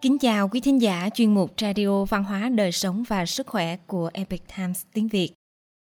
Kính chào quý thính giả chuyên mục Radio Văn hóa Đời sống và Sức khỏe của Epic Times tiếng Việt.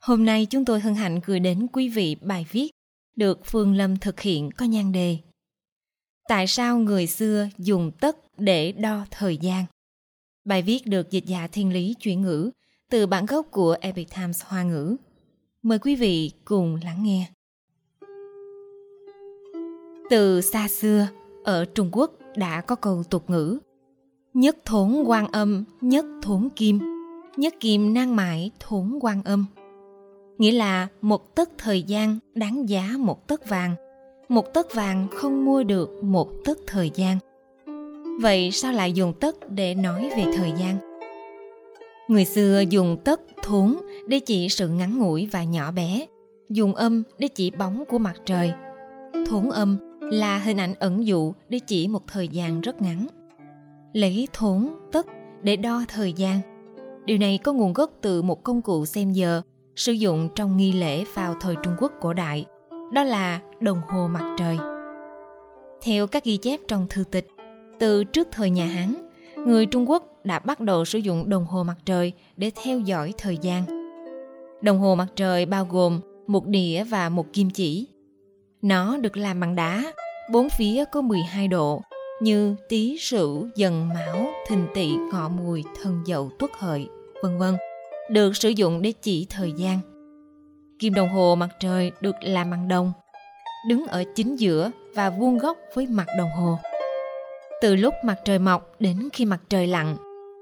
Hôm nay chúng tôi hân hạnh gửi đến quý vị bài viết được Phương Lâm thực hiện có nhan đề Tại sao người xưa dùng tất để đo thời gian? Bài viết được dịch giả thiên lý chuyển ngữ từ bản gốc của Epic Times Hoa ngữ. Mời quý vị cùng lắng nghe. Từ xa xưa, ở Trung Quốc đã có câu tục ngữ Nhất thốn quan âm, nhất thốn kim, nhất kim nang mãi thốn quan âm. Nghĩa là một tấc thời gian đáng giá một tấc vàng, một tấc vàng không mua được một tấc thời gian. Vậy sao lại dùng tấc để nói về thời gian? Người xưa dùng tấc thốn để chỉ sự ngắn ngủi và nhỏ bé, dùng âm để chỉ bóng của mặt trời. Thốn âm là hình ảnh ẩn dụ để chỉ một thời gian rất ngắn. Lấy thốn, tất để đo thời gian. Điều này có nguồn gốc từ một công cụ xem giờ sử dụng trong nghi lễ vào thời Trung Quốc cổ đại, đó là đồng hồ mặt trời. Theo các ghi chép trong thư tịch, từ trước thời nhà Hán, người Trung Quốc đã bắt đầu sử dụng đồng hồ mặt trời để theo dõi thời gian. Đồng hồ mặt trời bao gồm một đĩa và một kim chỉ. Nó được làm bằng đá, bốn phía có 12 độ, như tý rượu dần mão, thìn tỵ, ngọ mùi, thân dậu, tuất hợi, vân vân, được sử dụng để chỉ thời gian. Kim đồng hồ mặt trời được làm bằng đồng, đứng ở chính giữa và vuông góc với mặt đồng hồ. Từ lúc mặt trời mọc đến khi mặt trời lặn,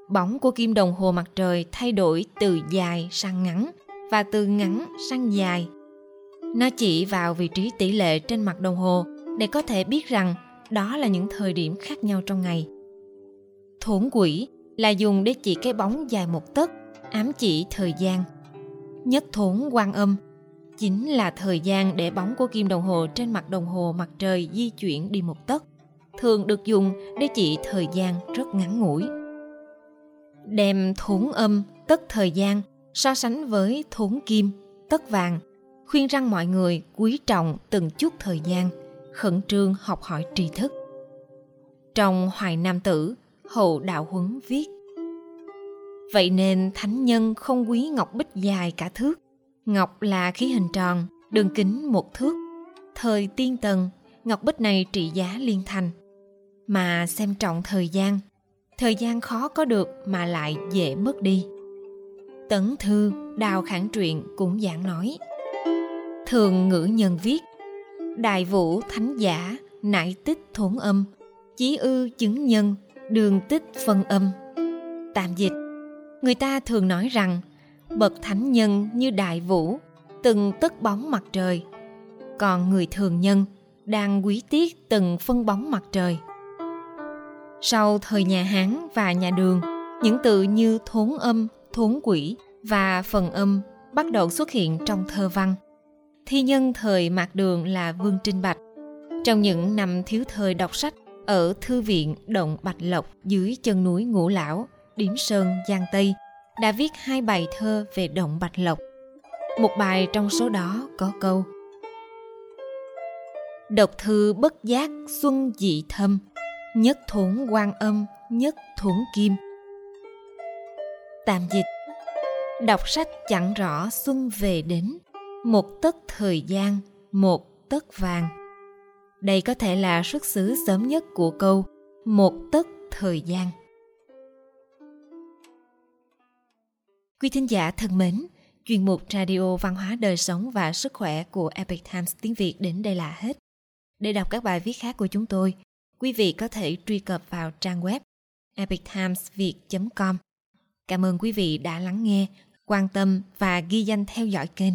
bóng của kim đồng hồ mặt trời thay đổi từ dài sang ngắn và từ ngắn sang dài. Nó chỉ vào vị trí tỷ lệ trên mặt đồng hồ để có thể biết rằng đó là những thời điểm khác nhau trong ngày. Thốn quỷ là dùng để chỉ cái bóng dài một tấc, ám chỉ thời gian. Nhất thốn quan âm chính là thời gian để bóng của kim đồng hồ trên mặt đồng hồ mặt trời di chuyển đi một tấc, thường được dùng để chỉ thời gian rất ngắn ngủi. Đem thốn âm, tất thời gian so sánh với thốn kim, tất vàng, khuyên rằng mọi người quý trọng từng chút thời gian – khẩn trương học hỏi tri thức. Trong Hoài Nam Tử, Hậu Đạo Huấn viết Vậy nên thánh nhân không quý ngọc bích dài cả thước. Ngọc là khí hình tròn, đường kính một thước. Thời tiên tần, ngọc bích này trị giá liên thành. Mà xem trọng thời gian, thời gian khó có được mà lại dễ mất đi. Tấn Thư, Đào Khảng Truyện cũng giảng nói Thường ngữ nhân viết đại vũ thánh giả nại tích thốn âm, chí ư chứng nhân, đường tích phân âm. Tạm dịch. Người ta thường nói rằng, bậc thánh nhân như đại vũ từng tất bóng mặt trời. Còn người thường nhân đang quý tiếc từng phân bóng mặt trời. Sau thời nhà hán và nhà đường, những từ như thốn âm, thốn quỷ và phần âm bắt đầu xuất hiện trong thơ văn thi nhân thời mạc đường là Vương Trinh Bạch. Trong những năm thiếu thời đọc sách ở Thư viện Động Bạch Lộc dưới chân núi Ngũ Lão, Điếm Sơn, Giang Tây, đã viết hai bài thơ về Động Bạch Lộc. Một bài trong số đó có câu Độc thư bất giác xuân dị thâm, nhất thốn quan âm, nhất thốn kim. Tạm dịch Đọc sách chẳng rõ xuân về đến, một tấc thời gian, một tấc vàng. Đây có thể là xuất xứ sớm nhất của câu một tấc thời gian. Quý thính giả thân mến, chuyên mục radio văn hóa đời sống và sức khỏe của epic times tiếng việt đến đây là hết. Để đọc các bài viết khác của chúng tôi, quý vị có thể truy cập vào trang web epictimesviet com. Cảm ơn quý vị đã lắng nghe, quan tâm và ghi danh theo dõi kênh.